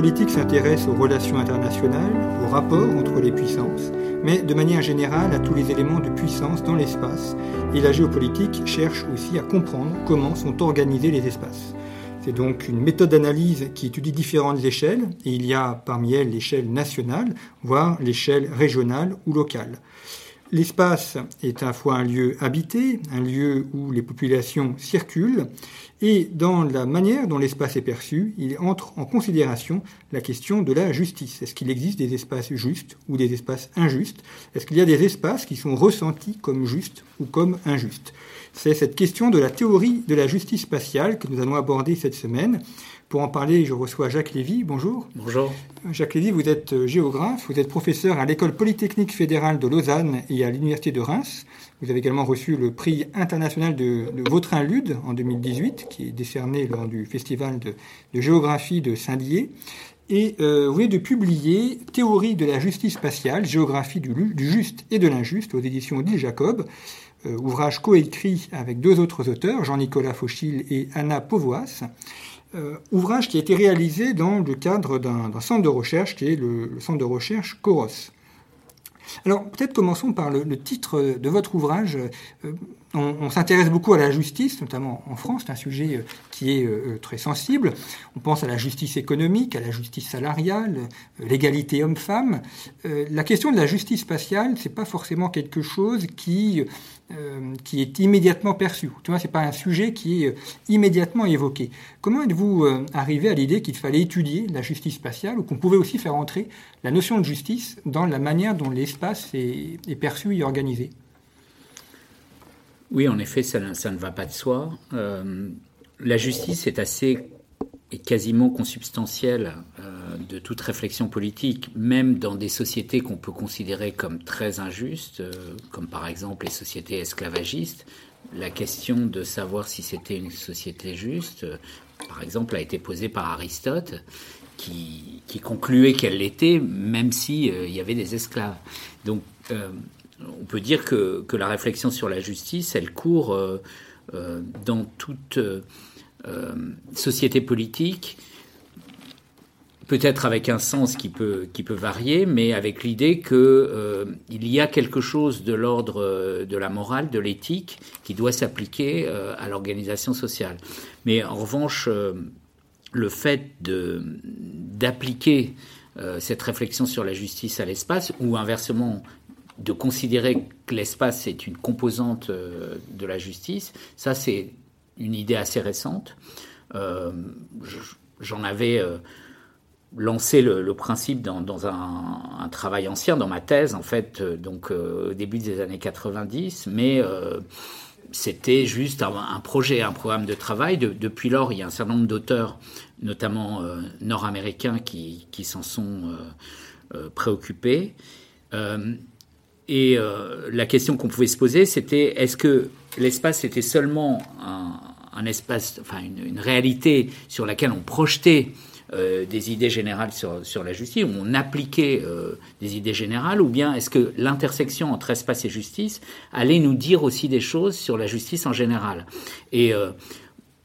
La géopolitique s'intéresse aux relations internationales, aux rapports entre les puissances, mais de manière générale à tous les éléments de puissance dans l'espace. Et la géopolitique cherche aussi à comprendre comment sont organisés les espaces. C'est donc une méthode d'analyse qui étudie différentes échelles, et il y a parmi elles l'échelle nationale, voire l'échelle régionale ou locale. L'espace est à la fois un lieu habité, un lieu où les populations circulent, et dans la manière dont l'espace est perçu, il entre en considération la question de la justice. Est-ce qu'il existe des espaces justes ou des espaces injustes? Est-ce qu'il y a des espaces qui sont ressentis comme justes ou comme injustes? C'est cette question de la théorie de la justice spatiale que nous allons aborder cette semaine. Pour en parler, je reçois Jacques Lévy. Bonjour. Bonjour. Jacques Lévy, vous êtes géographe, vous êtes professeur à l'École polytechnique fédérale de Lausanne et à l'Université de Reims. Vous avez également reçu le prix international de, de Vautrin-Lude en 2018, qui est décerné lors du festival de, de géographie de Saint-Dié. Et euh, vous venez de publier Théorie de la justice spatiale, géographie du, du juste et de l'injuste aux éditions d'Île Jacob, euh, ouvrage coécrit avec deux autres auteurs, Jean-Nicolas Fauchil et Anna Pauvoas. Euh, ouvrage qui a été réalisé dans le cadre d'un centre de recherche qui est le, centre de recherche Coros. Alors peut-être commençons par le, titre de votre ouvrage. Euh, on, s'intéresse beaucoup à la justice, notamment en France, c'est un sujet euh, qui est euh, très sensible. On pense à la justice économique, à la justice salariale, euh, l'égalité homme-femme. la question de la justice spatiale, c'est pas forcément quelque chose qui qui est immédiatement perçu. Tu vois, c'est pas un sujet qui est immédiatement évoqué. Comment êtes-vous arrivé à l'idée qu'il fallait étudier la justice spatiale ou qu'on pouvait aussi faire entrer la notion de justice dans la manière dont l'espace est, perçu et organisé? Oui, en effet, ça, ne va pas de soi. Euh, la justice est assez et quasiment consubstantielle euh, de toute réflexion politique, même dans des sociétés qu'on peut considérer comme très injustes, euh, comme par exemple les sociétés esclavagistes. La question de savoir si c'était une société juste, euh, par exemple, a été posée par Aristote, qui, concluait qu'elle l'était, même s'il si, y avait des esclaves. Donc, on peut dire que, la réflexion sur la justice, elle court dans toute société politique, peut-être avec un sens qui peut, qui peut varier, mais avec l'idée qu'il euh, y a quelque chose de l'ordre de la morale, de l'éthique, qui doit s'appliquer à l'organisation sociale. Mais en revanche, le fait d'appliquer cette réflexion sur la justice à l'espace, ou inversement de considérer que l'espace est une composante euh, de la justice, ça c'est une idée assez récente. Euh, J'en avais euh, lancé le, principe dans, un, travail ancien, dans ma thèse en fait, euh, donc au début des années 90, mais c'était juste un, projet, un programme de travail. De, depuis lors, il y a un certain nombre d'auteurs, notamment nord-américains, qui, s'en sont préoccupés. Et la question qu'on pouvait se poser, c'était est-ce que l'espace était seulement un, un espace, enfin une, réalité sur laquelle on projetait euh, des idées générales sur, sur, la justice, où on appliquait euh, des idées générales, ou bien est-ce que l'intersection entre espace et justice allait nous dire aussi des choses sur la justice en général? Et euh,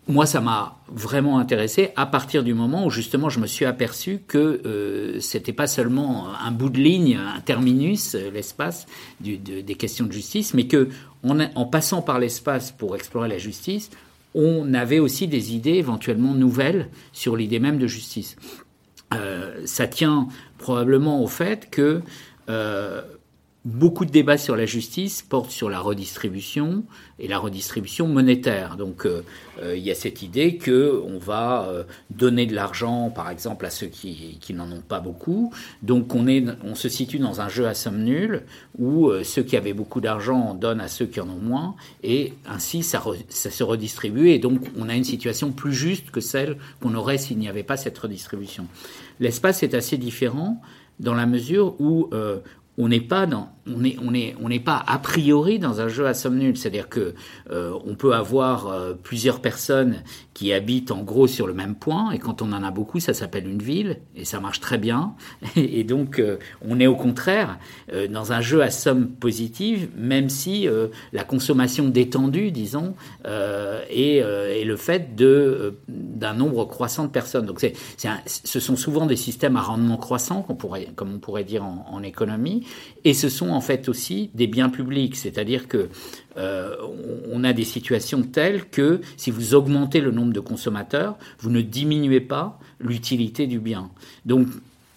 moi, ça m'a vraiment intéressé à partir du moment où justement je me suis aperçu que c'était pas seulement un bout de ligne, un terminus, l'espace de, des questions de justice, mais que a, en passant par l'espace pour explorer la justice, on avait aussi des idées éventuellement nouvelles sur l'idée même de justice. Euh, ça tient probablement au fait que euh, beaucoup de débats sur la justice portent sur la redistribution et la redistribution monétaire. Donc euh, euh, il y a cette idée que on va euh, donner de l'argent, par exemple, à ceux qui, qui n'en ont pas beaucoup. Donc on, est, on se situe dans un jeu à somme nulle où ceux qui avaient beaucoup d'argent donnent à ceux qui en ont moins et ainsi ça, ça se redistribue et donc on a une situation plus juste que celle qu'on aurait s'il n'y avait pas cette redistribution. L'espace est assez différent dans la mesure où on n'est pas dans, on n'est on est, on pas a priori dans un jeu à somme nulle. C'est-à-dire que euh, on peut avoir euh, plusieurs personnes qui habitent en gros sur le même point, et quand on en a beaucoup, ça s'appelle une ville, et ça marche très bien. Et, donc, euh, on est au contraire dans un jeu à somme positive, même si la consommation détendue, disons, est, le fait de d'un nombre croissant de personnes. Donc, c'est, ce sont souvent des systèmes à rendement croissant, pourrait, comme on pourrait dire en, en économie, et ce sont en fait aussi des biens publics, c'est-à-dire que euh, on a des situations telles que si vous augmentez le nombre de consommateurs, vous ne diminuez pas l'utilité du bien. Donc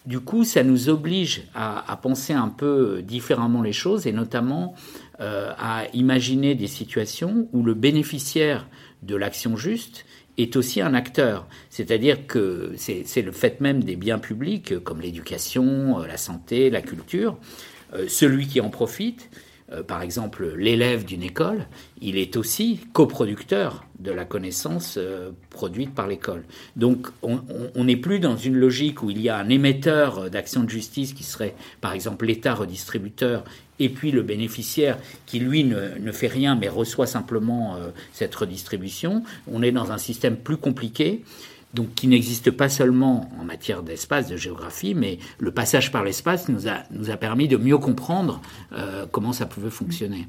du coup, ça nous oblige à, penser un peu différemment les choses et notamment euh, à imaginer des situations où le bénéficiaire de l'action juste est aussi un acteur. C'est-à-dire que c'est le fait même des biens publics comme l'éducation, la santé, la culture, euh, celui qui en profite, euh, par exemple l'élève d'une école, il est aussi coproducteur de la connaissance euh, produite par l'école. Donc on n'est plus dans une logique où il y a un émetteur d'action de justice qui serait par exemple l'État redistributeur et puis le bénéficiaire qui lui ne, fait rien mais reçoit simplement cette redistribution. On est dans un système plus compliqué donc qui n'existe pas seulement en matière d'espace, de géographie, mais le passage par l'espace nous a, nous a permis de mieux comprendre euh, comment ça pouvait fonctionner.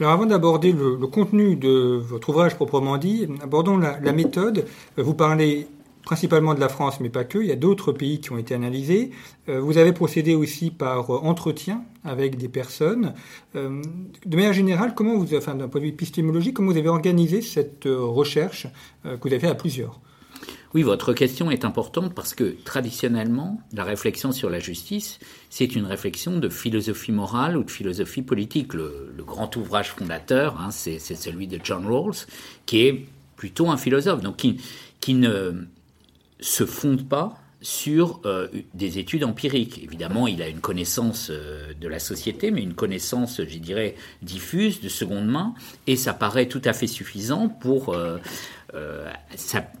Alors avant d'aborder le, contenu de votre ouvrage proprement dit, abordons la, méthode. Vous parlez principalement de la France, mais pas que. Il y a d'autres pays qui ont été analysés. Euh, vous avez procédé aussi par entretien avec des personnes. Euh, de manière générale, comment vous, d'un point de vue épistémologique, comment vous avez organisé cette recherche que vous avez fait à plusieurs? Oui, votre question est importante parce que traditionnellement, la réflexion sur la justice, c'est une réflexion de philosophie morale ou de philosophie politique. Le, grand ouvrage fondateur, hein, c'est celui de John Rawls, qui est plutôt un philosophe, donc qui, qui ne se fonde pas sur euh, des études empiriques. Évidemment, il a une connaissance euh, de la société, mais une connaissance, je dirais, diffuse, de seconde main, et ça paraît tout à fait suffisant pour euh,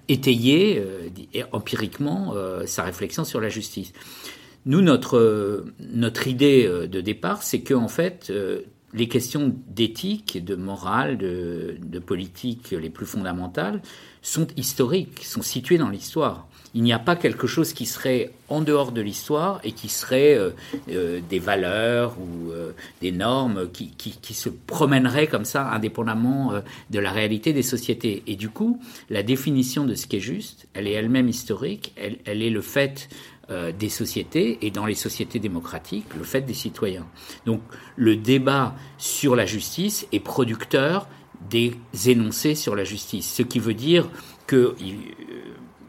étayer empiriquement sa réflexion sur la justice. Nous, notre, notre idée de départ, c'est que en fait, les questions d'éthique, de morale, de, de politique les plus fondamentales sont historiques, sont situées dans l'histoire il n'y a pas quelque chose qui serait en dehors de l'histoire et qui serait euh, euh, des valeurs ou euh, des normes qui, qui, se promèneraient comme ça indépendamment de la réalité des sociétés. Et du coup, la définition de ce qui est juste, elle est elle-même historique, elle, elle, est le fait des sociétés et dans les sociétés démocratiques, le fait des citoyens. Donc le débat sur la justice est producteur des énoncés sur la justice, ce qui veut dire que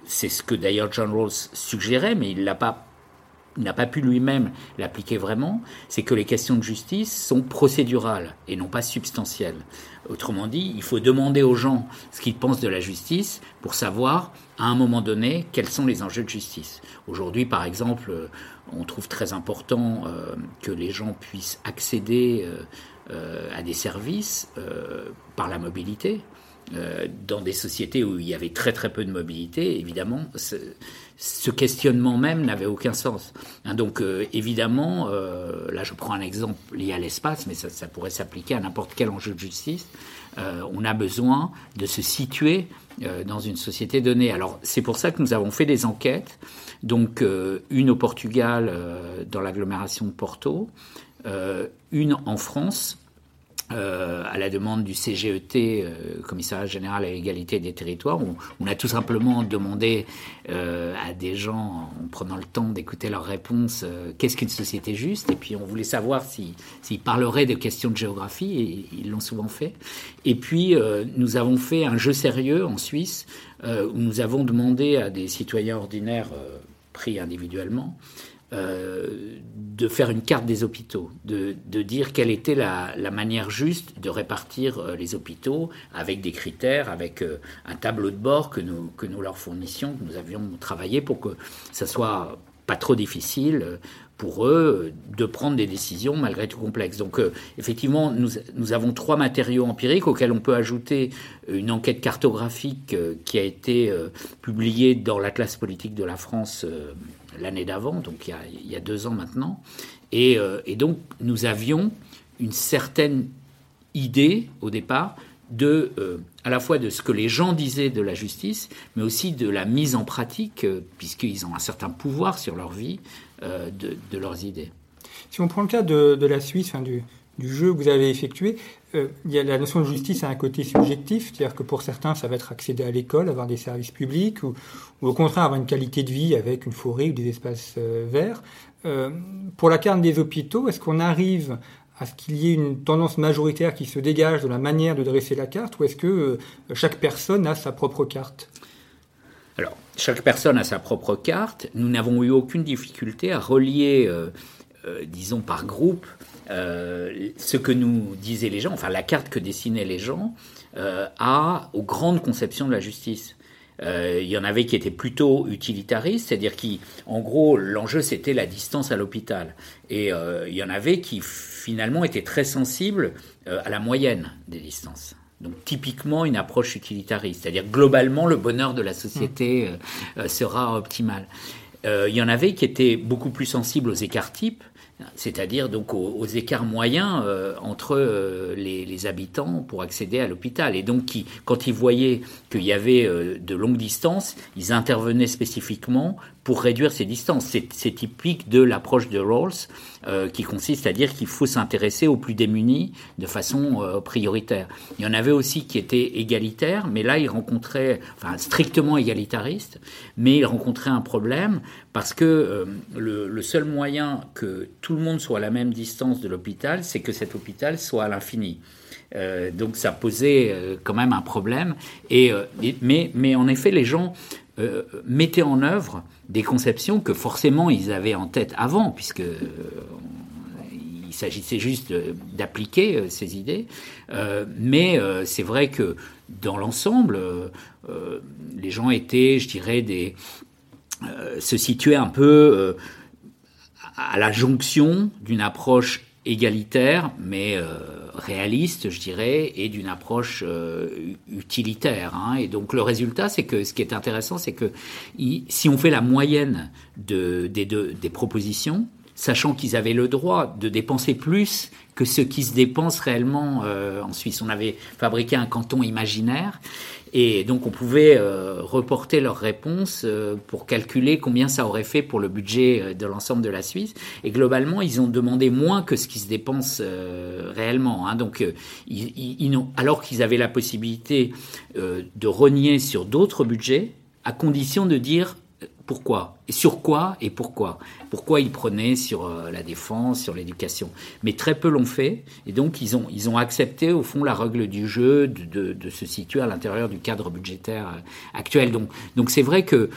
c'est ce que d'ailleurs John Rawls suggérait, mais il n'a pas n'a pas pu lui-même l'appliquer vraiment, c'est que les questions de justice sont procédurales et non pas substantielles. Autrement dit, il faut demander aux gens ce qu'ils pensent de la justice pour savoir, à un moment donné, quels sont les enjeux de justice. Aujourd'hui, par exemple, euh, on trouve très important euh, que les gens puissent accéder euh, à des services par la mobilité. Euh, dans des sociétés où il y avait très très peu de mobilité, évidemment, ce, questionnement même n'avait aucun sens. Hein, donc euh, évidemment, euh, là je prends un exemple lié à l'espace, mais ça, ça pourrait s'appliquer à n'importe quel enjeu de justice. on a besoin de se situer dans une société donnée. Alors c'est pour ça que nous avons fait des enquêtes, donc une au Portugal dans l'agglomération de Porto, une en France euh, à la demande du CGET, euh, Commissariat général à l'égalité des territoires, où on a tout simplement demandé euh, à des gens, en prenant le temps d'écouter leurs réponses, qu'est-ce qu'une société juste, et puis on voulait savoir s'ils parleraient de questions de géographie, et ils l'ont souvent fait. Et puis nous avons fait un jeu sérieux en Suisse, où nous avons demandé à des citoyens ordinaires pris individuellement, de faire une carte des hôpitaux, de, dire quelle était la, manière juste de répartir les hôpitaux avec des critères, avec un tableau de bord que nous, que nous leur fournissions, que nous avions travaillé pour que ça soit pas trop difficile pour eux de prendre des décisions malgré tout complexes. Donc euh, effectivement, nous, avons trois matériaux empiriques auxquels on peut ajouter une enquête cartographique euh, qui a été euh, publiée dans l'Atlas politique de la France l'année d'avant, donc il y, a, deux ans maintenant. Et, donc nous avions une certaine idée au départ de, à la fois de ce que les gens disaient de la justice, mais aussi de la mise en pratique, puisqu'ils ont un certain pouvoir sur leur vie, euh, de, leurs idées. Si on prend le cas de, la Suisse, du, jeu que vous avez effectué, euh, il y a la notion de justice a un côté subjectif, c'est-à-dire que pour certains, ça va être accéder à l'école, avoir des services publics, ou, au contraire avoir une qualité de vie avec une forêt ou des espaces euh, verts. pour la carte des hôpitaux, est-ce qu'on arrive à ce qu'il y ait une tendance majoritaire qui se dégage de la manière de dresser la carte, ou est-ce que chaque personne a sa propre carte? Chaque personne a sa propre carte. Nous n'avons eu aucune difficulté à relier, euh, euh, disons par groupe, euh, ce que nous disaient les gens, enfin la carte que dessinaient les gens, à, aux grandes conceptions de la justice. Il y en avait qui étaient plutôt utilitaristes, c'est-à-dire qui, en gros, l'enjeu c'était la distance à l'hôpital. Et il y en avait qui finalement étaient très sensibles à la moyenne des distances. Donc typiquement une approche utilitariste, c'est-à-dire globalement le bonheur de la société mmh. euh, euh, sera optimal. Euh, il y en avait qui étaient beaucoup plus sensibles aux écarts types, c'est-à-dire donc aux, écarts moyens entre les, habitants pour accéder à l'hôpital. Et donc, qui, quand ils voyaient qu'il y avait de longues distances, ils intervenaient spécifiquement pour réduire ces distances. C'est typique de l'approche de Rawls, euh, qui consiste à dire qu'il faut s'intéresser aux plus démunis de façon euh, prioritaire. Il y en avait aussi qui étaient égalitaires, mais là, ils rencontraient, enfin, strictement égalitaristes, mais ils rencontraient un problème parce que euh, le, le, seul moyen que tout le monde soit à la même distance de l'hôpital, c'est que cet hôpital soit à l'infini. Euh, donc ça posait euh, quand même un problème. Et, mais, mais en effet, les gens euh, mettaient en œuvre des conceptions que forcément ils avaient en tête avant, puisque euh, il s'agissait juste d'appliquer euh, ces idées. mais c'est vrai que dans l'ensemble, les gens étaient, je dirais, des se situaient un peu à la jonction d'une approche égalitaire, mais réaliste, je dirais, et d'une approche euh, utilitaire. Hein. Et donc le résultat, c'est que ce qui est intéressant, c'est que si on fait la moyenne de, des, des propositions, sachant qu'ils avaient le droit de dépenser plus que ce qui se dépense réellement euh, en Suisse. On avait fabriqué un canton imaginaire et donc on pouvait euh, reporter leurs réponses euh, pour calculer combien ça aurait fait pour le budget euh, de l'ensemble de la Suisse. Et globalement, ils ont demandé moins que ce qui se dépense réellement. Hein. Donc, alors qu'ils avaient la possibilité de renier sur d'autres budgets, à condition de dire pourquoi? Et sur quoi et pourquoi? Pourquoi ils prenaient sur euh, la défense sur l'éducation? Mais très peu l'ont fait et donc ils ont ils ont accepté au fond la règle du jeu de, de, se situer à l'intérieur du cadre budgétaire euh, actuel. Donc donc c'est vrai que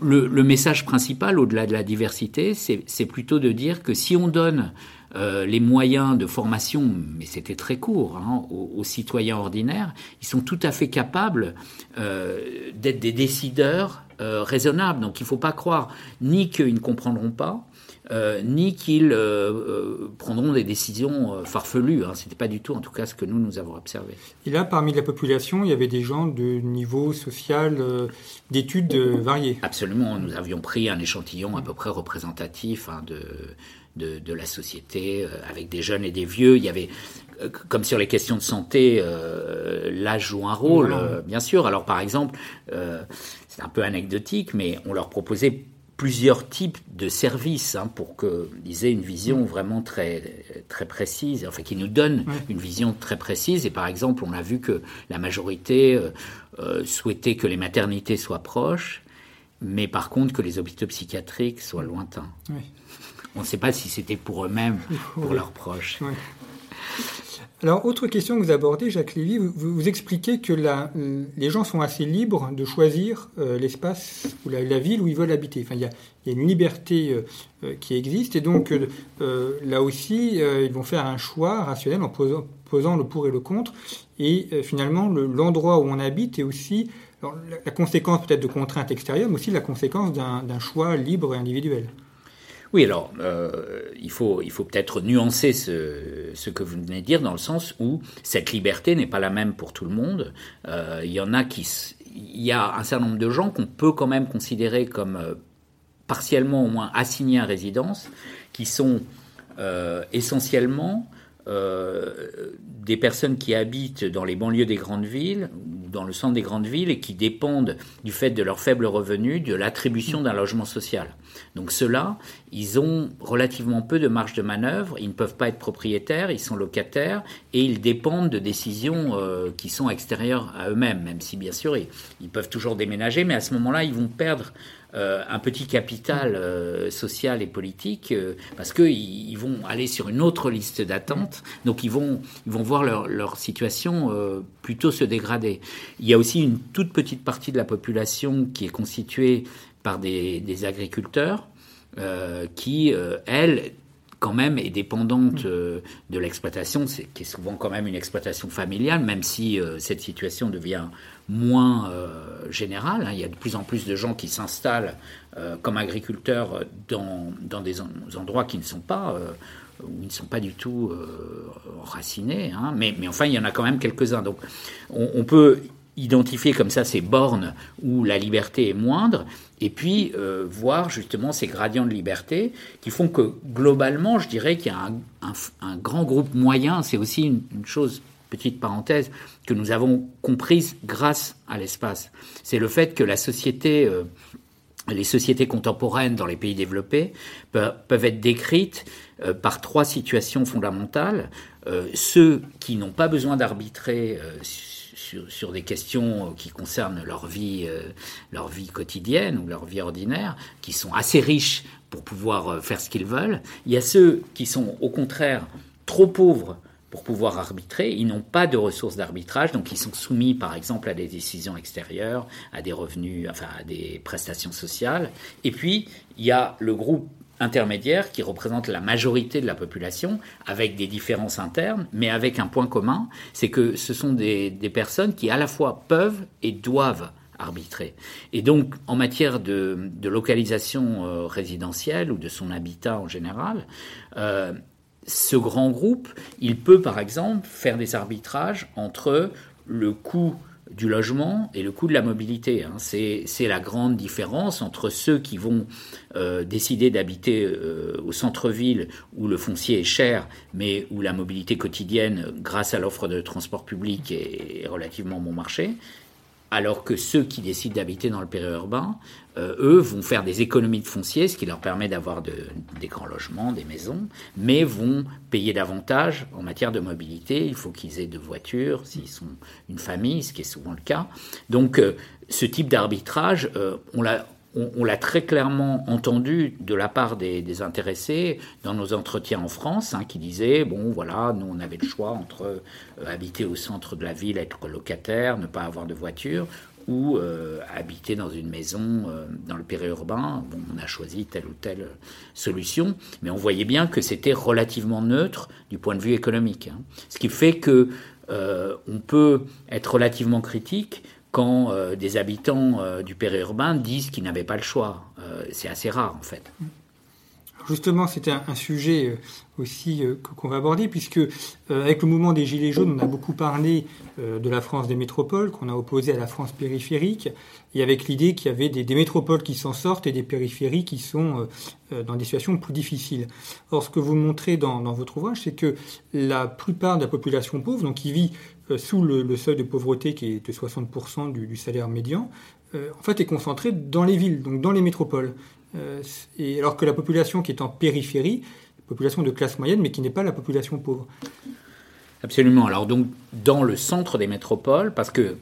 le, message principal au-delà de la diversité c'est plutôt de dire que si on donne euh, les moyens de formation, mais c'était très court, hein, aux, citoyens ordinaires, ils sont tout à fait capables d'être des décideurs euh, raisonnables. Donc il ne faut pas croire ni qu'ils ne comprendront pas, ni qu'ils prendront des décisions farfelues. Hein. Ce n'était pas du tout, en tout cas, ce que nous, nous avons observé. Et là, parmi la population, il y avait des gens de niveau social, d'études variées. Absolument. Nous avions pris un échantillon à peu près représentatif hein, de de, la société, euh, avec des jeunes et des vieux. Il y avait, euh, comme sur les questions de santé, euh, l'âge joue un rôle, bien sûr. Alors par exemple, c'est un peu anecdotique, mais on leur proposait plusieurs types de services hein, pour qu'ils aient une vision vraiment très, très précise, enfin qui nous donnent une vision très précise. Et par exemple, on a vu que la majorité souhaitait que les maternités soient proches, mais par contre que les hôpitaux psychiatriques soient lointains. On ne sait pas si c'était pour eux-mêmes, pour leurs proches. Alors, autre question que vous abordez, Jacques Lévy, vous, expliquez que les gens sont assez libres de choisir euh, l'espace ou la, ville où ils veulent habiter. Il y a, une liberté euh, euh qui existe et donc là aussi, ils vont faire un choix rationnel en posant, le pour et le contre. Et finalement, l'endroit où on habite est aussi la conséquence peut-être de contraintes extérieures, mais aussi la conséquence d'un choix libre et individuel. Oui, alors euh, il faut, il faut peut-être nuancer ce, ce, que vous venez de dire dans le sens où cette liberté n'est pas la même pour tout le monde. Euh, il y en a qui, il y a un certain nombre de gens qu'on peut quand même considérer comme euh, partiellement au moins assignés à résidence, qui sont euh, essentiellement euh, des personnes qui habitent dans les banlieues des grandes villes ou dans le centre des grandes villes et qui dépendent du fait de leur faible revenu de l'attribution d'un logement social. Donc ceux-là, ils ont relativement peu de marge de manœuvre, ils ne peuvent pas être propriétaires, ils sont locataires et ils dépendent de décisions euh, qui sont extérieures à eux-mêmes, même si bien sûr ils, peuvent toujours déménager, mais à ce moment-là, ils vont perdre euh, un petit capital euh, social et politique euh, parce qu'ils ils vont aller sur une autre liste d'attente, donc ils vont, ils vont voir leur, leur situation plutôt se dégrader. Il y a aussi une toute petite partie de la population qui est constituée par des, des agriculteurs qui, euh, elle, quand même est dépendante euh, de l'exploitation, qui est souvent quand même une exploitation familiale, même si euh, cette situation devient moins euh, générale. Hein. Il y a de plus en plus de gens qui s'installent comme agriculteurs dans, dans des en endroits qui ne sont pas où ils ne sont pas du tout racinés, hein. mais, mais enfin il y en a quand même quelques-uns. Donc on, on peut identifier comme ça ces bornes où la liberté est moindre, et puis euh, voir justement ces gradients de liberté qui font que globalement, je dirais qu'il y a un, un, grand groupe moyen, c'est aussi une, chose, petite parenthèse, que nous avons comprise grâce à l'espace. C'est le fait que la société... Euh, les sociétés contemporaines dans les pays développés peuvent être décrites euh, par trois situations fondamentales. Ceux qui n'ont pas besoin d'arbitrer sur, des questions qui concernent leur vie, euh, leur vie quotidienne ou leur vie ordinaire, qui sont assez riches pour pouvoir euh, faire ce qu'ils veulent. Il y a ceux qui sont au contraire trop pauvres pour pouvoir arbitrer. Ils n'ont pas de ressources d'arbitrage, donc ils sont soumis par exemple à des décisions extérieures, à des revenus, enfin à des prestations sociales. Et puis, il y a le groupe intermédiaire qui représente la majorité de la population, avec des différences internes, mais avec un point commun, c'est que ce sont des, personnes qui à la fois peuvent et doivent arbitrer. Et donc, en matière de, de localisation euh, résidentielle ou de son habitat en général, euh, ce grand groupe, il peut par exemple faire des arbitrages entre le coût du logement et le coût de la mobilité. Hein. C'est la grande différence entre ceux qui vont euh, décider d'habiter euh, au centre-ville où le foncier est cher, mais où la mobilité quotidienne, grâce à l'offre de transport public, est, est relativement bon marché, alors que ceux qui décident d'habiter dans le périurbain, euh, eux, vont faire des économies de foncier, ce qui leur permet d'avoir de, des grands logements, des maisons, mais vont payer davantage en matière de mobilité. Il faut qu'ils aient de voitures, s'ils sont une famille, ce qui est souvent le cas. Donc, euh, ce type d'arbitrage, euh, on l'a on, l'a très clairement entendu de la part des, intéressés dans nos entretiens en France, hein, qui disaient bon voilà, nous on avait le choix entre euh, habiter au centre de la ville, être locataire, ne pas avoir de voiture, ou euh, habiter dans une maison euh, dans le périurbain. On a choisi telle ou telle solution, mais on voyait bien que c'était relativement neutre du point de vue économique. Hein. Ce qui fait que on peut être relativement critique quand euh, des habitants euh, du périurbain disent qu'ils n'avaient pas le choix. Euh, c'est assez rare en fait. Justement, c'était un, sujet aussi qu'on va aborder, puisque avec le mouvement des Gilets jaunes, on a beaucoup parlé de la France des métropoles, qu'on a opposé à la France périphérique, et avec l'idée qu'il y avait des, des métropoles qui s'en sortent et des périphéries qui sont dans des situations plus difficiles. Or, ce que vous montrez dans, dans votre ouvrage, c'est que la plupart de la population pauvre, donc qui vit sous le, le, seuil de pauvreté qui est de 60% du, du, salaire médian, euh, en fait est concentrée dans les villes, donc dans les métropoles. Euh, et alors que la population qui est en périphérie, population de classe moyenne, mais qui n'est pas la population pauvre. Absolument. Alors donc dans le centre des métropoles, parce que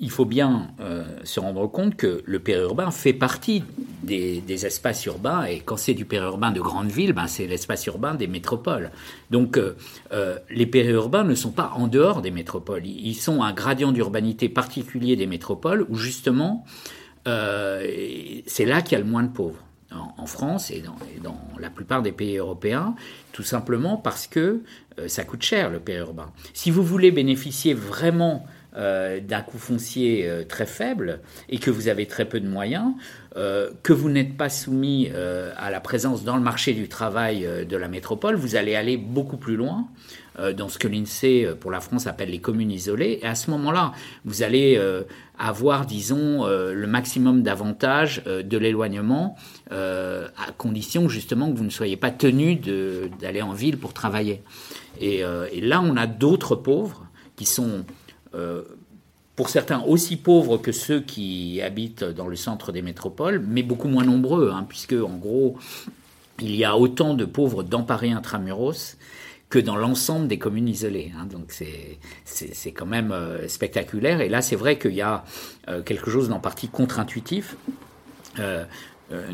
il faut bien euh, se rendre compte que le périurbain fait partie des, espaces urbains, et quand c'est du périurbain de grandes villes, ben c'est l'espace urbain des métropoles. Donc euh, euh, les périurbains ne sont pas en dehors des métropoles, ils sont un gradient d'urbanité particulier des métropoles, où justement, c'est là qu'il y a le moins de pauvres. En, France et dans, et dans, la plupart des pays européens, tout simplement parce que ça coûte cher le périurbain. Si vous voulez bénéficier vraiment euh, d'un coût foncier euh, très faible et que vous avez très peu de moyens, euh, que vous n'êtes pas soumis à la présence dans le marché du travail de la métropole, vous allez aller beaucoup plus loin dans ce que l'INSEE pour la France appelle les communes isolées. Et à ce moment-là, vous allez avoir, disons, le maximum d'avantages de l'éloignement, à condition justement que vous ne soyez pas tenu d'aller en ville pour travailler. Et, là, on a d'autres pauvres qui sont pour certains aussi pauvres que ceux qui habitent dans le centre des métropoles, mais beaucoup moins nombreux, hein, puisque en gros, il y a autant de pauvres dans Paris intramuros que dans l'ensemble des communes isolées. Hein. donc c'est quand même euh, spectaculaire. Et là, c'est vrai qu'il y a euh, quelque chose d'en partie contre-intuitif. Euh,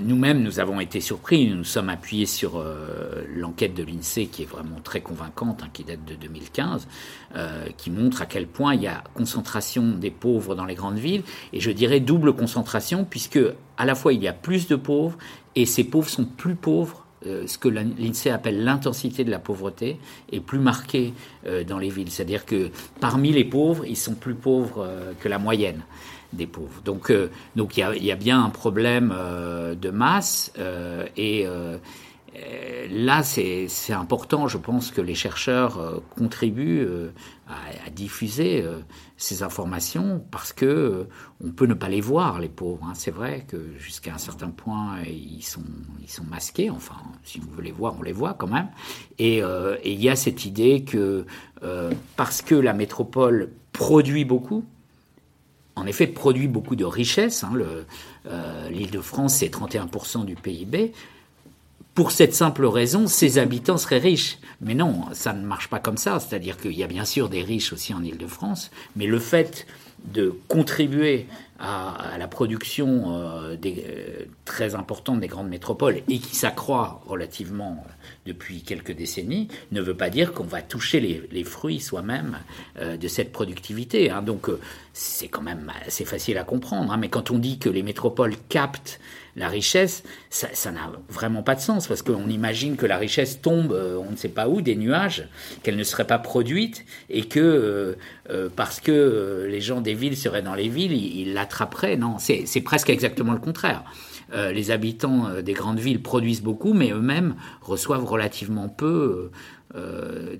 nous-mêmes, nous avons été surpris. Nous nous sommes appuyés sur euh, l'enquête de l'INSEE qui est vraiment très convaincante, hein, qui date de 2015, euh, qui montre à quel point il y a concentration des pauvres dans les grandes villes. Et je dirais double concentration, puisque à la fois il y a plus de pauvres et ces pauvres sont plus pauvres ce que l'INSEE appelle l'intensité de la pauvreté est plus marquée dans les villes. C'est-à-dire que parmi les pauvres, ils sont plus pauvres que la moyenne des pauvres. Donc, euh, donc il y a, bien un problème euh, de masse euh, et là, c'est important. Je pense que les chercheurs contribuent à, diffuser ces informations parce que on peut ne pas les voir, les pauvres. Hein. C'est vrai que jusqu'à un certain point, ils sont, ils sont masqués. Enfin, si on veut les voir, on les voit quand même. Et il y a cette idée que parce que la métropole produit beaucoup, en effet, produit beaucoup de richesses. Hein, euh, L'Île-de-France, c'est 31% du PIB. Pour cette simple raison, ses habitants seraient riches. Mais non, ça ne marche pas comme ça. C'est-à-dire qu'il y a bien sûr des riches aussi en Île-de-France, mais le fait de contribuer à, la production euh, des, euh, très importante des grandes métropoles et qui s'accroît relativement depuis quelques décennies, ne veut pas dire qu'on va toucher les, fruits soi-même euh, de cette productivité. Hein. Donc c'est quand même assez facile à comprendre. Hein. Mais quand on dit que les métropoles captent la richesse, ça n'a vraiment pas de sens parce qu'on imagine que la richesse tombe, on ne sait pas où, des nuages, qu'elle ne serait pas produite et que parce que les gens des villes seraient dans les villes, ils la après, Non, c'est presque exactement le contraire. Euh, les habitants euh, des grandes villes produisent beaucoup, mais eux-mêmes reçoivent relativement peu euh,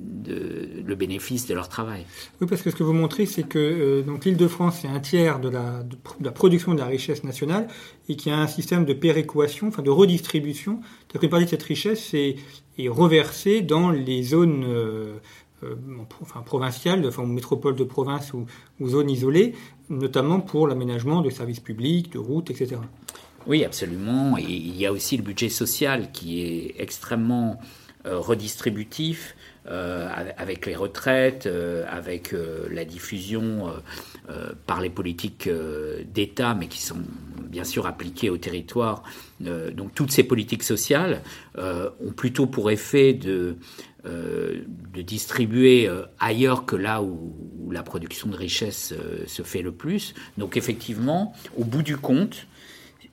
le bénéfice de leur travail. Oui, parce que ce que vous montrez, c'est que l'Île-de-France, c'est un tiers de la, la, production de la richesse nationale et qu'il y a un système de péréquation, enfin de redistribution. C'est-à-dire qu'une partie de cette richesse est, est reversée dans les zones provinciales, enfin, métropoles de province ou, zones isolées, notamment pour l'aménagement de services publics, de routes, etc. Oui, absolument. Et il y a aussi le budget social qui est extrêmement euh, redistributif. Euh, avec les retraites, avec la diffusion par les politiques d'État, mais qui sont bien sûr appliquées au territoire. donc toutes ces politiques sociales ont plutôt pour effet de euh, distribuer euh, ailleurs que là où, la production de richesse euh, se fait le plus. Donc effectivement, au bout du compte,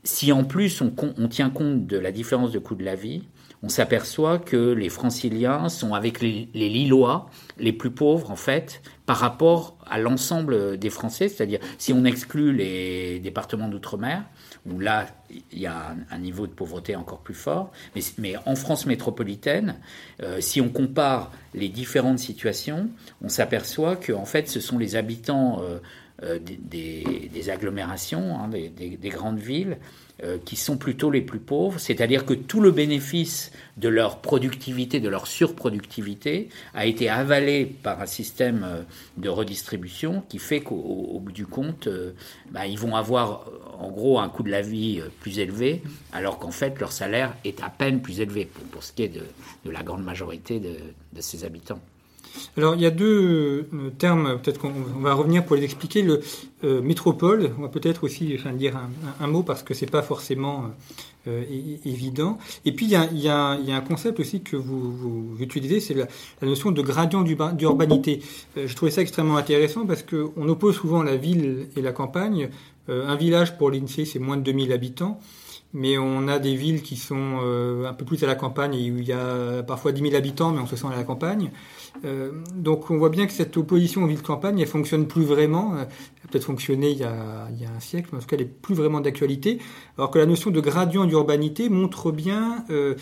si en plus on, tient compte de la différence de coût de la vie, on s'aperçoit que les franciliens sont avec les, les, Lillois les plus pauvres en fait par rapport à l'ensemble des Français, c'est-à-dire si on exclut les départements d'outre-mer, où là, il y a un, niveau de pauvreté encore plus fort. Mais, en France métropolitaine, euh, si on compare les différentes situations, on s'aperçoit que en fait, ce sont les habitants euh, euh, des, agglomérations, hein, des, grandes villes, euh, qui sont plutôt les plus pauvres, c'est-à-dire que tout le bénéfice de leur productivité, de leur surproductivité, a été avalé par un système euh, de redistribution qui fait qu'au bout du compte, bah, ils vont avoir en gros un coût de la vie plus élevé, alors qu'en fait leur salaire est à peine plus élevé pour, ce qui est de, la grande majorité de, de ces habitants. Alors, il y a deux euh, termes, peut-être qu'on va revenir pour les expliquer. Le euh, métropole, on va peut-être aussi enfin, dire un, mot parce que c'est pas forcément euh, évident. Et puis, il y, a, un concept aussi que vous, utilisez, c'est la, la, notion de gradient d'urbanité. je trouvais ça extrêmement intéressant parce qu'on oppose souvent la ville et la campagne. un village pour l'INSEE, c'est moins de 2000 habitants mais on a des villes qui sont un peu plus à la campagne, où il y a parfois 10 000 habitants, mais on se sent à la campagne. Euh, donc on voit bien que cette opposition aux villes-campagnes, elle fonctionne plus vraiment. Elle a peut-être fonctionné il y a, un siècle, mais en tout cas elle n'est plus vraiment d'actualité. Alors que la notion de gradient d'urbanité montre bien euh,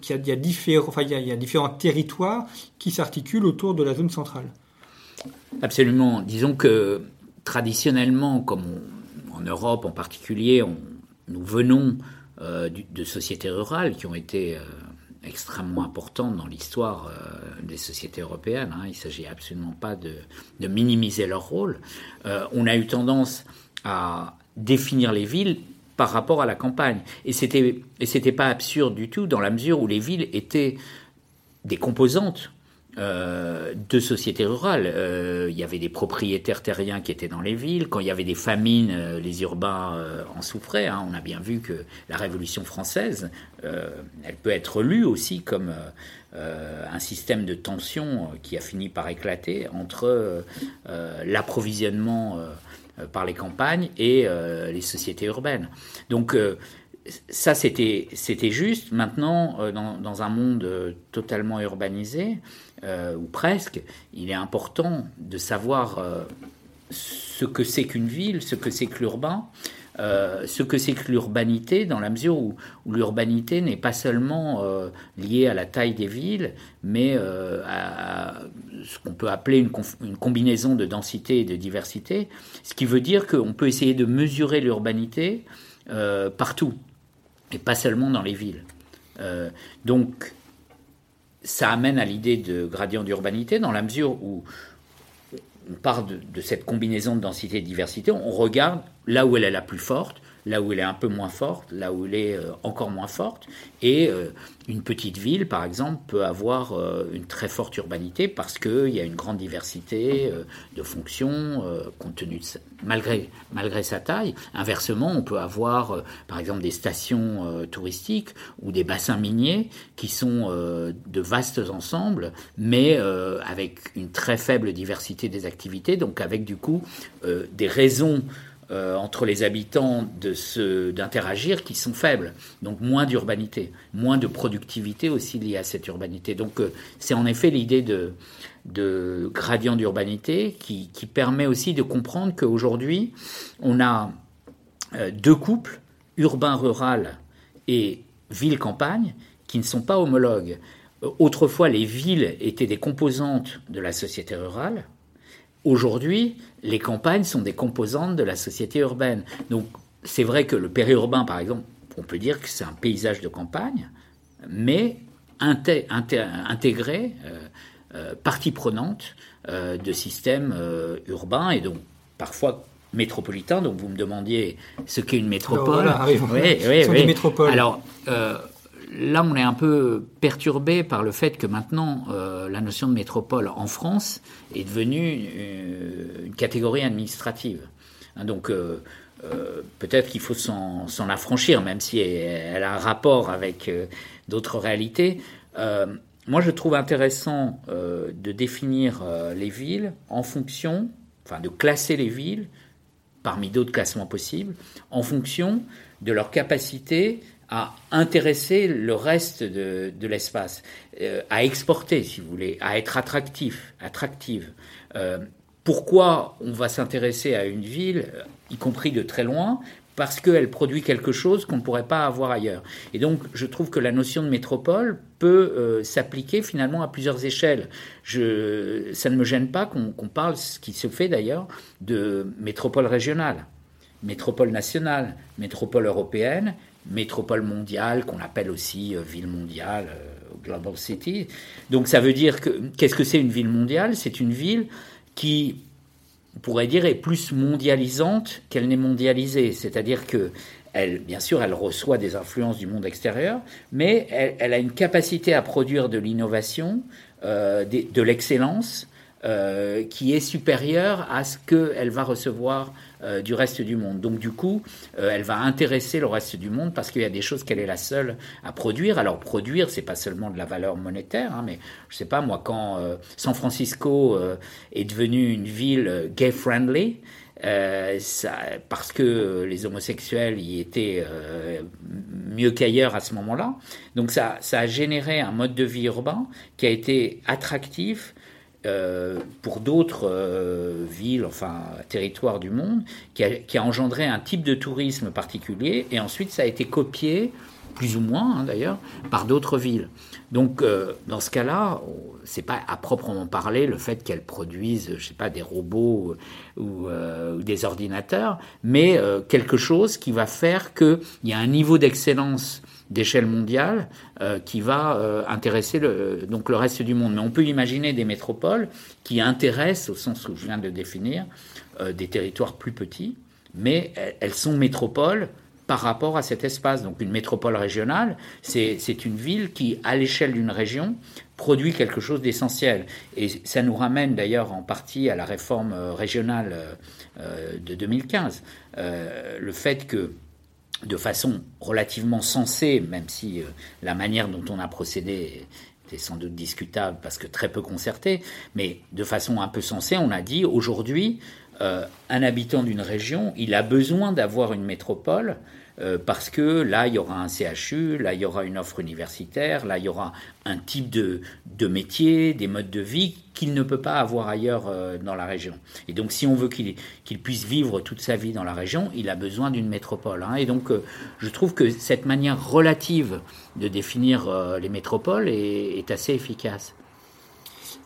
qu'il y a, différents, territoires qui s'articulent autour de la zone centrale. Absolument. Disons que traditionnellement, comme en Europe en particulier, nous venons euh, de sociétés rurales qui ont été extrêmement importante dans l'histoire euh, des sociétés européennes. Hein. Il ne s'agit absolument pas de, minimiser leur rôle. Euh, on a eu tendance à définir les villes par rapport à la campagne. Et c'était et c'était pas absurde du tout dans la mesure où les villes étaient des composantes euh, de sociétés rurales. Euh, il y avait des propriétaires terriens qui étaient dans les villes. Quand il y avait des famines, euh, les urbains en souffraient. Hein. On a bien vu que la Révolution française, elle peut être lue aussi comme un système de tension qui a fini par éclater entre l'approvisionnement par les campagnes et les sociétés urbaines. Donc ça, c'était, juste. Maintenant, dans, dans, un monde totalement urbanisé, euh, ou presque, il est important de savoir euh, ce que c'est qu'une ville, ce que c'est que l'urbain, euh, ce que c'est que l'urbanité, dans la mesure où, l'urbanité n'est pas seulement liée à la taille des villes, mais à, ce qu'on peut appeler une, combinaison de densité et de diversité, ce qui veut dire qu'on peut essayer de mesurer l'urbanité partout, et pas seulement dans les villes. donc, ça amène à l'idée de gradient d'urbanité dans la mesure où on part de, cette combinaison de densité et de diversité, on regarde là où elle est la plus forte, là où elle est un peu moins forte, là où elle est euh, encore moins forte. Et euh, une petite ville, par exemple, peut avoir euh, une très forte urbanité parce qu'il y a une grande diversité de fonctions, compte tenu malgré, malgré sa taille. Inversement, on peut avoir, par exemple, des stations touristiques ou des bassins miniers qui sont de vastes ensembles, mais avec une très faible diversité des activités, donc avec du coup des raisons euh, entre les habitants d'interagir qui sont faibles. Donc moins d'urbanité, moins de productivité aussi liée à cette urbanité. Donc euh, c'est en effet l'idée de, gradient d'urbanité qui, qui, permet aussi de comprendre qu'aujourd'hui, on a euh, deux couples, urbain-rural et ville-campagne, qui ne sont pas homologues. Autrefois, les villes étaient des composantes de la société rurale, Aujourd'hui, les campagnes sont des composantes de la société urbaine. Donc, c'est vrai que le périurbain, par exemple, on peut dire que c'est un paysage de campagne, mais intégré, euh, euh, partie prenante euh, de systèmes urbains et donc parfois métropolitains. Donc, vous me demandiez ce qu'est une métropole. Alors, voilà, oui, oui, oui. métropoles. Alors, là, on est un peu perturbé par le fait que maintenant, euh, la notion de métropole en France est devenue euh, une, catégorie administrative. Hein, donc, euh, peut-être qu'il faut s'en affranchir, même si elle, a un rapport avec d'autres réalités. moi, je trouve intéressant de définir les villes en fonction, enfin, de classer les villes parmi d'autres classements possibles, en fonction de leur capacité à intéresser le reste de, l'espace, euh, à exporter, si vous voulez, à être attractif, attractive. Euh, pourquoi on va s'intéresser à une ville, y compris de très loin? Parce qu'elle produit quelque chose qu'on ne pourrait pas avoir ailleurs. Et donc, je trouve que la notion de métropole peut euh, s'appliquer finalement à plusieurs échelles. Ça ne me gêne pas qu'on parle, ce qui se fait d'ailleurs, de métropole régionale métropole nationale, métropole européenne, métropole mondiale, qu'on appelle aussi euh, ville mondiale, euh, Global City. Donc ça veut dire que, qu'est-ce que c'est une ville mondiale? C'est une ville qui, on pourrait dire, est plus mondialisante qu'elle n'est mondialisée. C'est-à-dire que elle, bien sûr, elle reçoit des influences du monde extérieur, mais elle, a une capacité à produire de l'innovation de l'excellence euh, qui est supérieure à ce qu'elle va recevoir euh, du reste du monde. Donc du coup, euh, elle va intéresser le reste du monde parce qu'il y a des choses qu'elle est la seule à produire. Alors produire, c'est pas seulement de la valeur monétaire, hein, mais je sais pas moi quand San Francisco est devenu une ville gay friendly. Parce que les homosexuels y étaient mieux qu'ailleurs à ce moment-là. Donc ça a généré un mode de vie urbain qui a été attractif, euh, pour d'autres euh, villes, enfin territoires du monde, qui a, engendré un type de tourisme particulier, et ensuite ça a été copié, plus ou moins hein, d'ailleurs, par d'autres villes. Donc euh, dans ce cas-là, c'est pas à proprement parler le fait qu'elles produisent, je sais pas, des robots ou, ou des ordinateurs, mais quelque chose qui va faire qu'il y a un niveau d'excellence d'échelle mondiale euh, qui va euh, intéresser le, donc le reste du monde. Mais on peut imaginer des métropoles qui intéressent, au sens où je viens de définir, euh, des territoires plus petits, mais elles sont métropoles par rapport à cet espace. Donc une métropole régionale, c'est une ville qui, à l'échelle d'une région, produit quelque chose d'essentiel. Et ça nous ramène d'ailleurs en partie à la réforme régionale de 2015. le fait que de façon relativement sensée, même si euh, la manière dont on a procédé était sans doute discutable parce que très peu concertée, mais de façon un peu sensée, on a dit aujourd'hui, euh, un habitant d'une région, il a besoin d'avoir une métropole euh, parce que là, il y aura un CHU, là, il y aura une offre universitaire, là, il y aura un type de, de métier, des modes de vie qu'il ne peut pas avoir ailleurs euh, dans la région. Et donc, si on veut qu'il puisse vivre toute sa vie dans la région, il a besoin d'une métropole. Hein. Et donc, euh, je trouve que cette manière relative de définir les métropoles est assez efficace.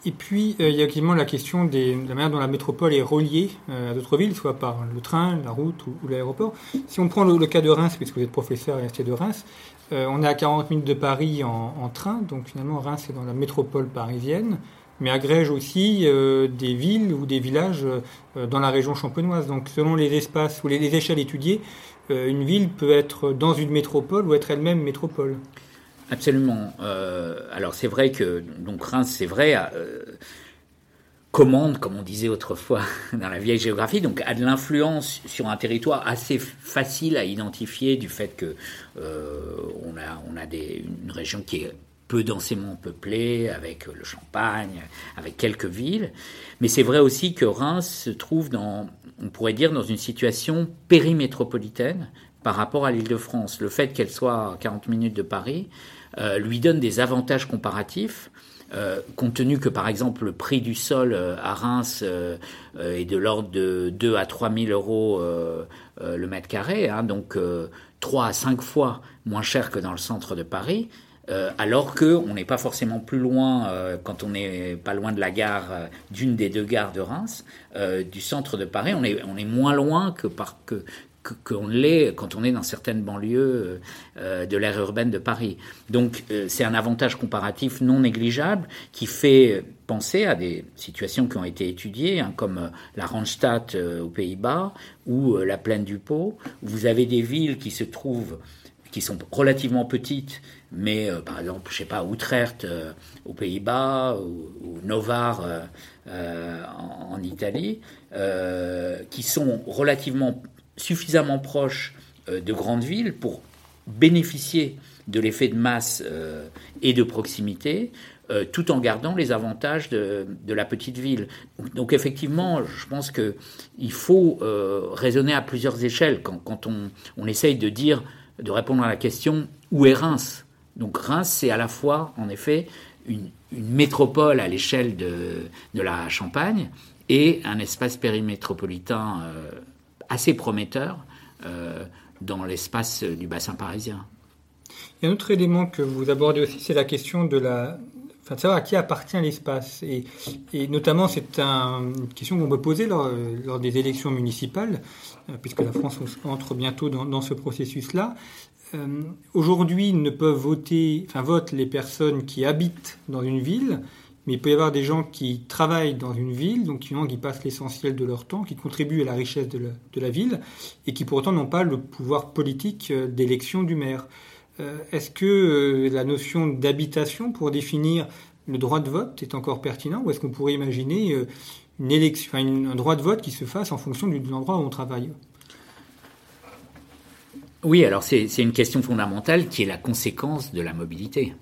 Et puis, euh, il y a également la question de la manière dont la métropole est reliée euh, à d'autres villes, soit par le train, la route ou, l'aéroport. Si on prend le, cas de Reims, puisque vous êtes professeur et de Reims, euh, on est à 40 minutes de Paris en, train, donc finalement Reims est dans la métropole parisienne, mais agrège aussi des villes ou des villages dans la région champenoise. Donc selon les espaces ou les échelles étudiées, une ville peut être dans une métropole ou être elle-même métropole. Absolument. Euh, alors c'est vrai que donc Reims, c'est vrai, euh, commande, comme on disait autrefois dans la vieille géographie, donc a de l'influence sur un territoire assez facile à identifier du fait que euh, on a on a une région qui est peu densément peuplée, avec le Champagne, avec quelques villes. Mais c'est vrai aussi que Reims se trouve dans, on pourrait dire, dans une situation périmétropolitaine par rapport à l'île de France. Le fait qu'elle soit à 40 minutes de Paris euh, lui donne des avantages comparatifs. Euh, compte tenu que par exemple le prix du sol euh, à Reims est de l'ordre de 2 à 3 000 euros le mètre carré, hein, donc 3 à 5 fois moins cher que dans le centre de Paris, alors qu'on n'est pas forcément plus loin, quand on n'est pas loin de la gare, d'une des deux gares de Reims, du centre de Paris, on est, on est moins loin que, par, que, qu'on l'est quand on est dans certaines banlieues euh, de l'ère urbaine de Paris. Donc euh, c'est un avantage comparatif non négligeable qui fait penser à des situations qui ont été étudiées, hein, comme euh, la Randstad aux Pays-Bas ou la plaine du Pau. Où vous avez des villes qui se trouvent qui sont relativement petites, mais par exemple, je sais pas, Utrecht aux Pays-Bas ou, Novar en, en, Italie, qui sont relativement suffisamment proche euh, de grandes villes pour bénéficier de l'effet de masse euh, et de proximité, euh, tout en gardant les avantages de, la petite ville. Donc, effectivement, je pense qu'il faut raisonner à plusieurs échelles quand, on, on, essaye de dire, de répondre à la question où est Reims? Donc Reims, c'est à la fois, en effet, une, métropole à l'échelle de, de, la Champagne et un espace périmétropolitain assez prometteur euh, dans l'espace du bassin parisien. Il y a un autre élément que vous abordez aussi, c'est la question de la, enfin, savoir à qui appartient l'espace. Et, notamment, c'est une question qu'on peut poser lors, des élections municipales, euh, puisque la France entre bientôt dans, dans ce processus-là. Euh, Aujourd'hui, ne peuvent voter, enfin, votent les personnes qui habitent dans une ville, mais il peut y avoir des gens qui travaillent dans une ville, donc qui passent l'essentiel de leur temps, qui contribuent à la richesse de la, ville, et qui pourtant n'ont pas le pouvoir politique euh, d'élection du maire. Euh, est-ce que euh, la notion d'habitation, pour définir le droit de vote est encore pertinent ou est-ce qu'on pourrait imaginer une élection, un droit de vote qui se fasse en fonction de l'endroit où on travaille? Oui, alors c'est une question fondamentale qui est la conséquence de la mobilité.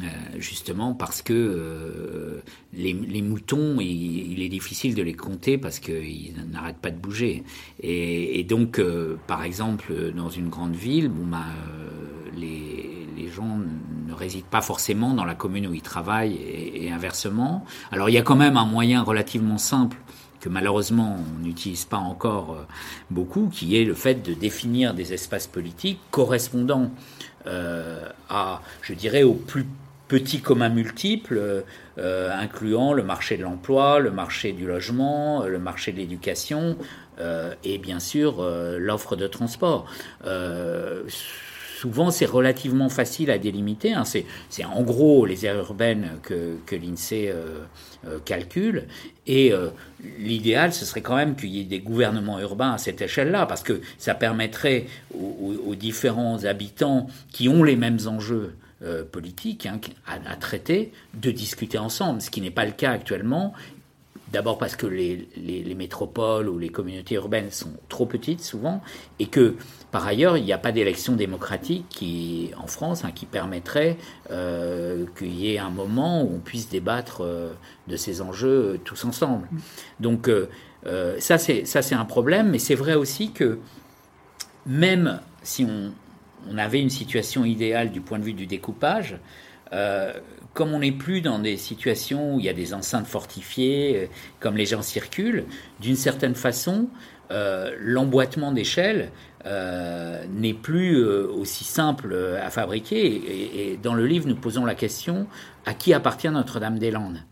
Euh, justement parce que euh, les, moutons, il, est difficile de les compter parce qu'ils n'arrêtent pas de bouger. Et, donc, euh, par exemple, dans une grande ville, bon, bah, les, gens ne résident pas forcément dans la commune où ils travaillent et, inversement. Alors, il y a quand même un moyen relativement simple que malheureusement on n'utilise pas encore beaucoup, qui est le fait de définir des espaces politiques correspondant à, je dirais, au plus petits communs multiples, euh, incluant le marché de l'emploi, le marché du logement, le marché de l'éducation euh, et bien sûr euh, l'offre de transport souvent c'est relativement facile à délimiter. Hein. C'est, en gros les aires urbaines que, que l'INSEE calcule. Et l'idéal, ce serait quand même qu'il y ait des gouvernements urbains à cette échelle-là, parce que ça permettrait aux différents habitants qui ont les mêmes enjeux euh, politique hein, à, traiter, de discuter ensemble, ce qui n'est pas le cas actuellement. D'abord parce que les, métropoles ou les communautés urbaines sont trop petites souvent, et que par ailleurs il n'y a pas d'élection démocratique qui, en France hein, qui permettrait euh, qu'il y ait un moment où on puisse débattre euh, de ces enjeux tous ensemble. Donc ça c'est un problème, mais c'est vrai aussi que même si on, on avait une situation idéale du point de vue du découpage. Euh, comme on n'est plus dans des situations où il y a des enceintes fortifiées, euh, comme les gens circulent, d'une certaine façon, euh, l'emboîtement d'échelle n'est plus aussi simple à fabriquer. Et, dans le livre, nous posons la question à qui appartient Notre-Dame-des-Landes?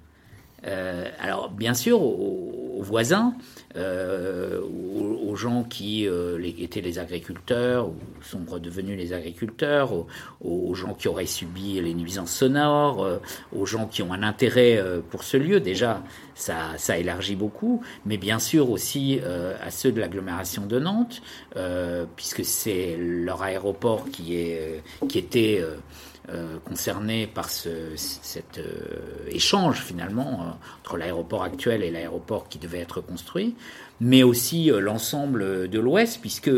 Alors, bien sûr, aux voisins, euh, aux, gens qui euh, étaient les agriculteurs ou sont redevenus les agriculteurs, aux, gens qui auraient subi les nuisances sonores, euh, aux gens qui ont un intérêt pour ce lieu. Déjà, ça, ça élargit beaucoup, mais bien sûr aussi à ceux de l'agglomération de Nantes, puisque c'est leur aéroport qui, est, qui était euh, concernés par ce, cet euh, échange finalement euh, entre l'aéroport actuel et l'aéroport qui devait être construit, mais aussi l'ensemble de l'Ouest, puisque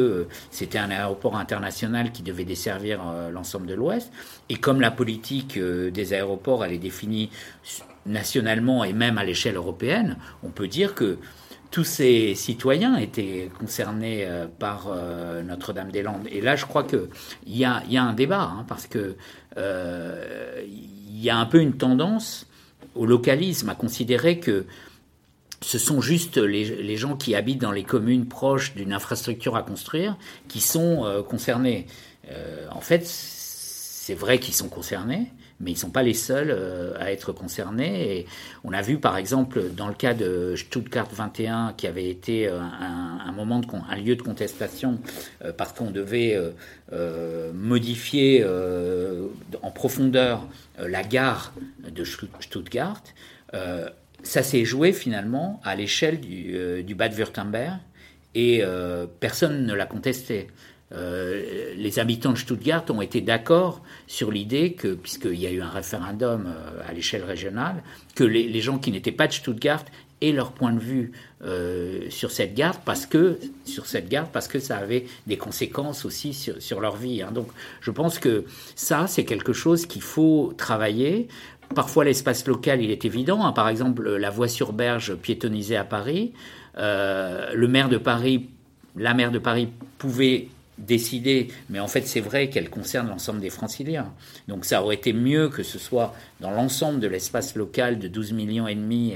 c'était un aéroport international qui devait desservir l'ensemble de l'Ouest. Et comme la politique des aéroports, elle est définie nationalement et même à l'échelle européenne, on peut dire que tous ces citoyens étaient concernés euh, par euh, Notre-Dame-des-Landes. Et là, je crois qu'il y a, un débat, hein, parce que euh, il y a un peu une tendance au localisme, à considérer que ce sont juste les, gens qui habitent dans les communes proches d'une infrastructure à construire qui sont concernés. en fait, c'est vrai qu'ils sont concernés, mais ils ne sont pas les seuls euh, à être concernés. On a vu par exemple dans le cas de Stuttgart 21, qui avait été euh, un, moment un lieu de contestation euh, parce qu'on devait modifier en profondeur la gare de Stuttgart. ça s'est joué finalement à l'échelle du, du Bad-Württemberg et personne ne l'a contesté. Euh, les habitants de Stuttgart ont été d'accord sur l'idée que, puisqu'il y a eu un référendum euh, à l'échelle régionale, que les, gens qui n'étaient pas de Stuttgart aient leur point de vue euh, sur cette gare parce que sur cette gare parce que ça avait des conséquences aussi sur, leur vie. Hein. Donc, je pense que ça, c'est quelque chose qu'il faut travailler. Parfois, l'espace local, il est évident. Hein. Par exemple, la voie sur berge piétonnisée à Paris. le maire de Paris, la maire de Paris pouvait décidée, mais en fait c'est vrai qu'elle concerne l'ensemble des franciliens. Donc ça aurait été mieux que ce soit dans l'ensemble de l'espace local de 12 millions et demi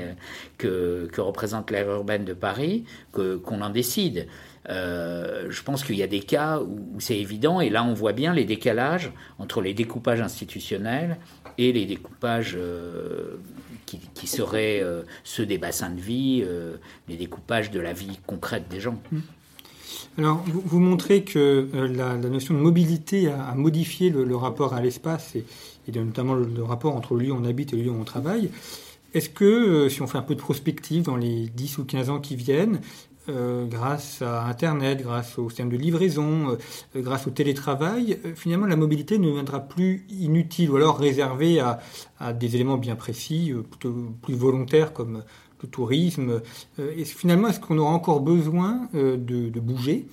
euh, que, représente l'aire urbaine de Paris, qu'on en décide. Euh, je pense qu'il y a des cas où, c'est évident, et là on voit bien les décalages entre les découpages institutionnels et les découpages euh, qui, seraient ceux des bassins de vie, les découpages de la vie concrète des gens. Mmh. Alors, vous, montrez que euh, la, notion de mobilité a, modifié le, rapport à l'espace et, notamment le, rapport entre le lieu où on habite et le lieu où on travaille. Est-ce que, euh, si on fait un peu de prospective dans les 10 ou 15 ans qui viennent, grâce à Internet, grâce au système de livraison, grâce au télétravail, finalement la mobilité ne viendra plus inutile ou alors réservée à des éléments bien précis, plutôt plus volontaires comme le tourisme. et finalement, est-ce qu'on aura encore besoin de, de bouger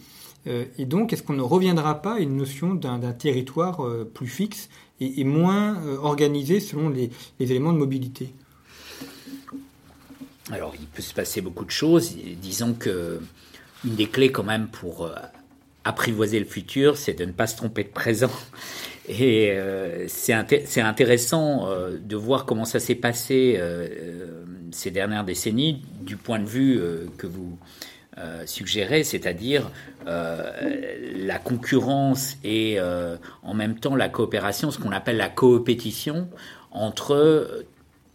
et donc, est-ce qu'on ne reviendra pas à une notion d'un territoire plus fixe et, moins organisé selon les, éléments de mobilité? Alors, il peut se passer beaucoup de choses. Disons que une des clés, quand même, pour euh, apprivoiser le futur, c'est de ne pas se tromper de présent. Et euh, c'est intéressant euh, de voir comment ça s'est passé ces dernières décennies du point de vue que vous suggérez, c'est-à-dire la concurrence et en même temps la coopération, ce qu'on appelle la coopétition entre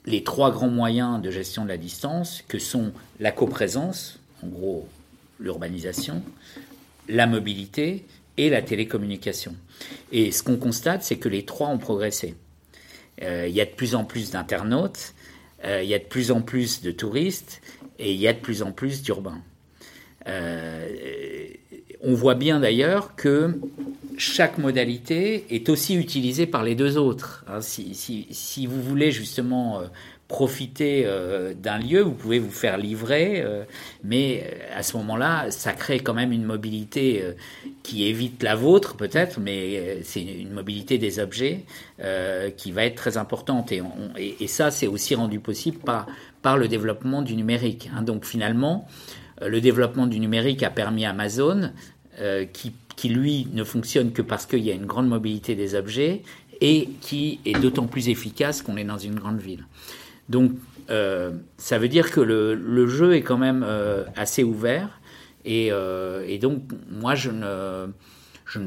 les trois grands moyens de gestion de la distance, que sont la coprésence, en gros l'urbanisation, la mobilité et la télécommunication. Et ce qu'on constate, c'est que les trois ont progressé. Euh, il y a de plus en plus d'internautes, euh, il y a de plus en plus de touristes et il y a de plus en plus d'urbains. Euh, on voit bien d'ailleurs que chaque modalité est aussi utilisée par les deux autres. Hein, si, vous voulez justement euh, profiter euh, d'un lieu, vous pouvez vous faire livrer, euh, mais à ce moment-là, ça crée quand même une mobilité qui évite la vôtre peut-être, mais c'est une mobilité des objets qui va être très importante. Et, ça, c'est aussi rendu possible par, par le développement du numérique. Hein. Donc finalement, le développement du numérique a permis à Amazon, qui qui lui ne fonctionne que parce qu'il y a une grande mobilité des objets et qui est d'autant plus efficace qu'on est dans une grande ville. Donc euh, ça veut dire que le, jeu est quand même euh, assez ouvert et, euh, et, donc moi je ne, je,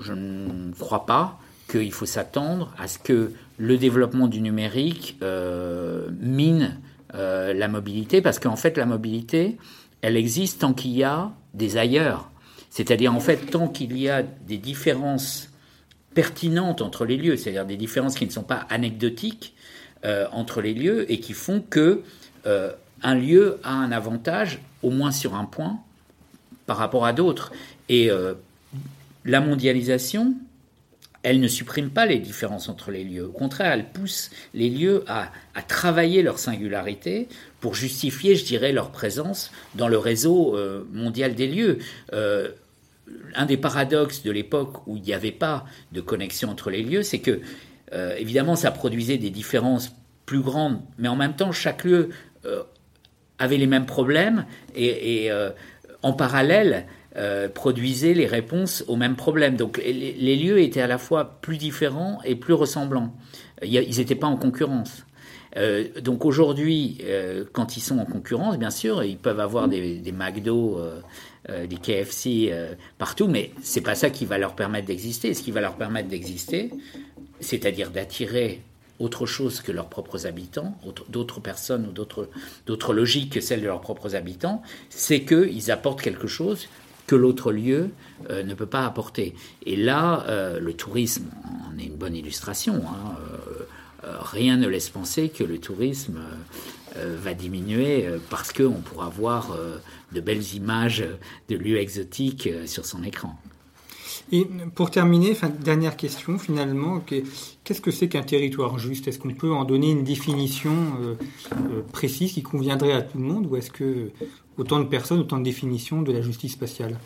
je ne crois pas qu'il faut s'attendre à ce que le développement du numérique mine la mobilité parce qu'en fait la mobilité elle existe tant qu'il y a des ailleurs. C'est-à-dire, en fait, tant qu'il y a des différences pertinentes entre les lieux, c'est-à-dire des différences qui ne sont pas anecdotiques euh, entre les lieux et qui font que euh, un lieu a un avantage, au moins sur un point, par rapport à d'autres. Et euh, la mondialisation, elle ne supprime pas les différences entre les lieux. Au contraire, elle pousse les lieux à, à travailler leur singularité pour justifier, je dirais, leur présence dans le réseau mondial des lieux un des paradoxes de l'époque où il n'y avait pas de connexion entre les lieux, c'est que, euh, évidemment, ça produisait des différences plus grandes, mais en même temps, chaque lieu euh, avait les mêmes problèmes et, euh, en parallèle, produisait les réponses aux mêmes problèmes. Donc les, lieux étaient à la fois plus différents et plus ressemblants. Ils n'étaient pas en concurrence. donc aujourd'hui, quand ils sont en concurrence, bien sûr, ils peuvent avoir des, des McDo des KFC partout, mais c'est pas ça qui va leur permettre d'exister. Ce qui va leur permettre d'exister, c'est-à-dire d'attirer autre chose que leurs propres habitants, d'autres personnes ou d'autres logiques que celles de leurs propres habitants, c'est qu'ils apportent quelque chose que l'autre lieu euh, ne peut pas apporter. Et là, le tourisme en est une bonne illustration. Hein, rien ne laisse penser que le tourisme va diminuer parce qu'on pourra voir de belles images de lieux exotiques euh, sur son écran. Et pour terminer, dernière question finalement, qu'est-ce que c'est qu'un territoire juste? Est-ce qu'on peut en donner une définition euh, euh, précise qui conviendrait à tout le monde ou est-ce que autant de personnes, autant de définitions de la justice spatiale?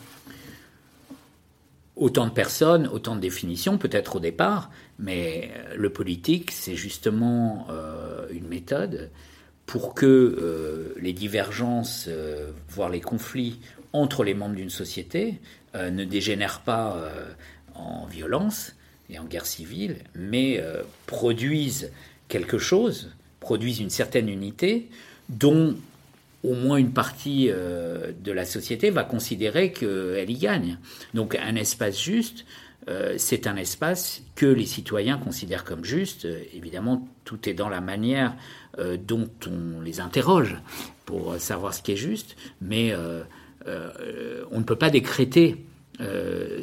Autant de personnes, autant de définitions peut-être au départ, mais le politique, c'est justement une méthode pour que euh, les divergences, euh, voire les conflits entre les membres d'une société euh, ne dégénèrent pas en violence et en guerre civile, mais produisent quelque chose, produisent une certaine unité dont au moins une partie de la société va considérer qu'elle y gagne. Donc un espace juste, c'est un espace que les citoyens considèrent comme juste. Évidemment, tout est dans la manière euh, dont on les interroge pour savoir ce qui est juste, mais euh, euh, on ne peut pas décréter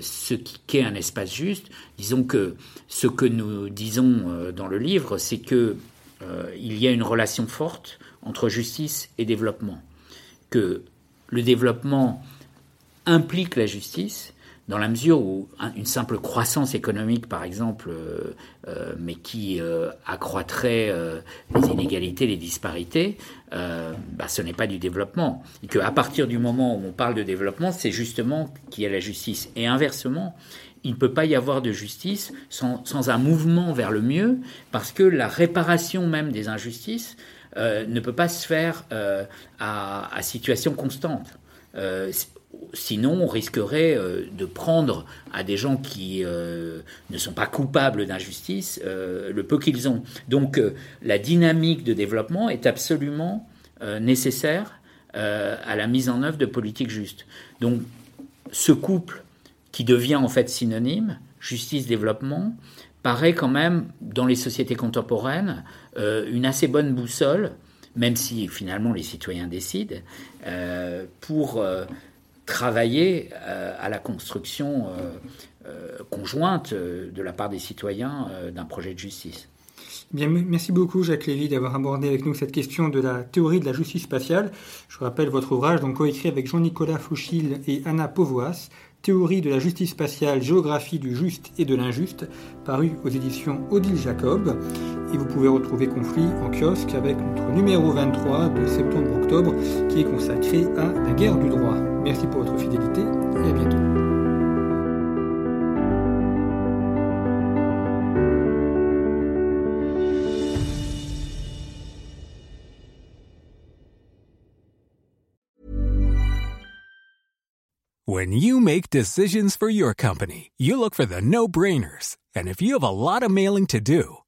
ce qu'est un espace juste. Disons que ce que nous disons dans le livre, c'est que il y a une relation forte entre justice et développement, que le développement implique la justice, dans la mesure où une simple croissance économique, par exemple, euh, euh, mais qui euh, accroîtrait les inégalités, les disparités, bah, ce n'est pas du développement. Et qu'à partir du moment où on parle de développement, c'est justement qu'il y a la justice. Et inversement, il ne peut pas y avoir de justice sans, un mouvement vers le mieux, parce que la réparation même des injustices ne peut pas se faire à, situation constante. Sinon, on risquerait euh, de prendre à des gens qui euh, ne sont pas coupables d'injustice euh, le peu qu'ils ont. Donc, la dynamique de développement est absolument nécessaire à la mise en œuvre de politiques justes. Donc, ce couple qui devient en fait synonyme, justice-développement, paraît quand même, dans les sociétés contemporaines, une assez bonne boussole, même si finalement les citoyens décident, pour travailler euh, à la construction euh, euh, conjointe de la part des citoyens d'un projet de justice. Bien, merci beaucoup Jacques Lévy d'avoir abordé avec nous cette question de la théorie de la justice spatiale. Je rappelle votre ouvrage, donc coécrit avec Jean-Nicolas Fouchil et Anna Povoas, Théorie de la justice spatiale, géographie du juste et de l'injuste, paru aux éditions Odile Jacob. Vous pouvez retrouver Conflit en kiosque avec notre numéro 23 de septembre-octobre qui est consacré à la guerre du droit. Merci pour votre fidélité et à bientôt. When you make decisions for your company, you look for the no-brainers. And if you have a lot of mailing to do,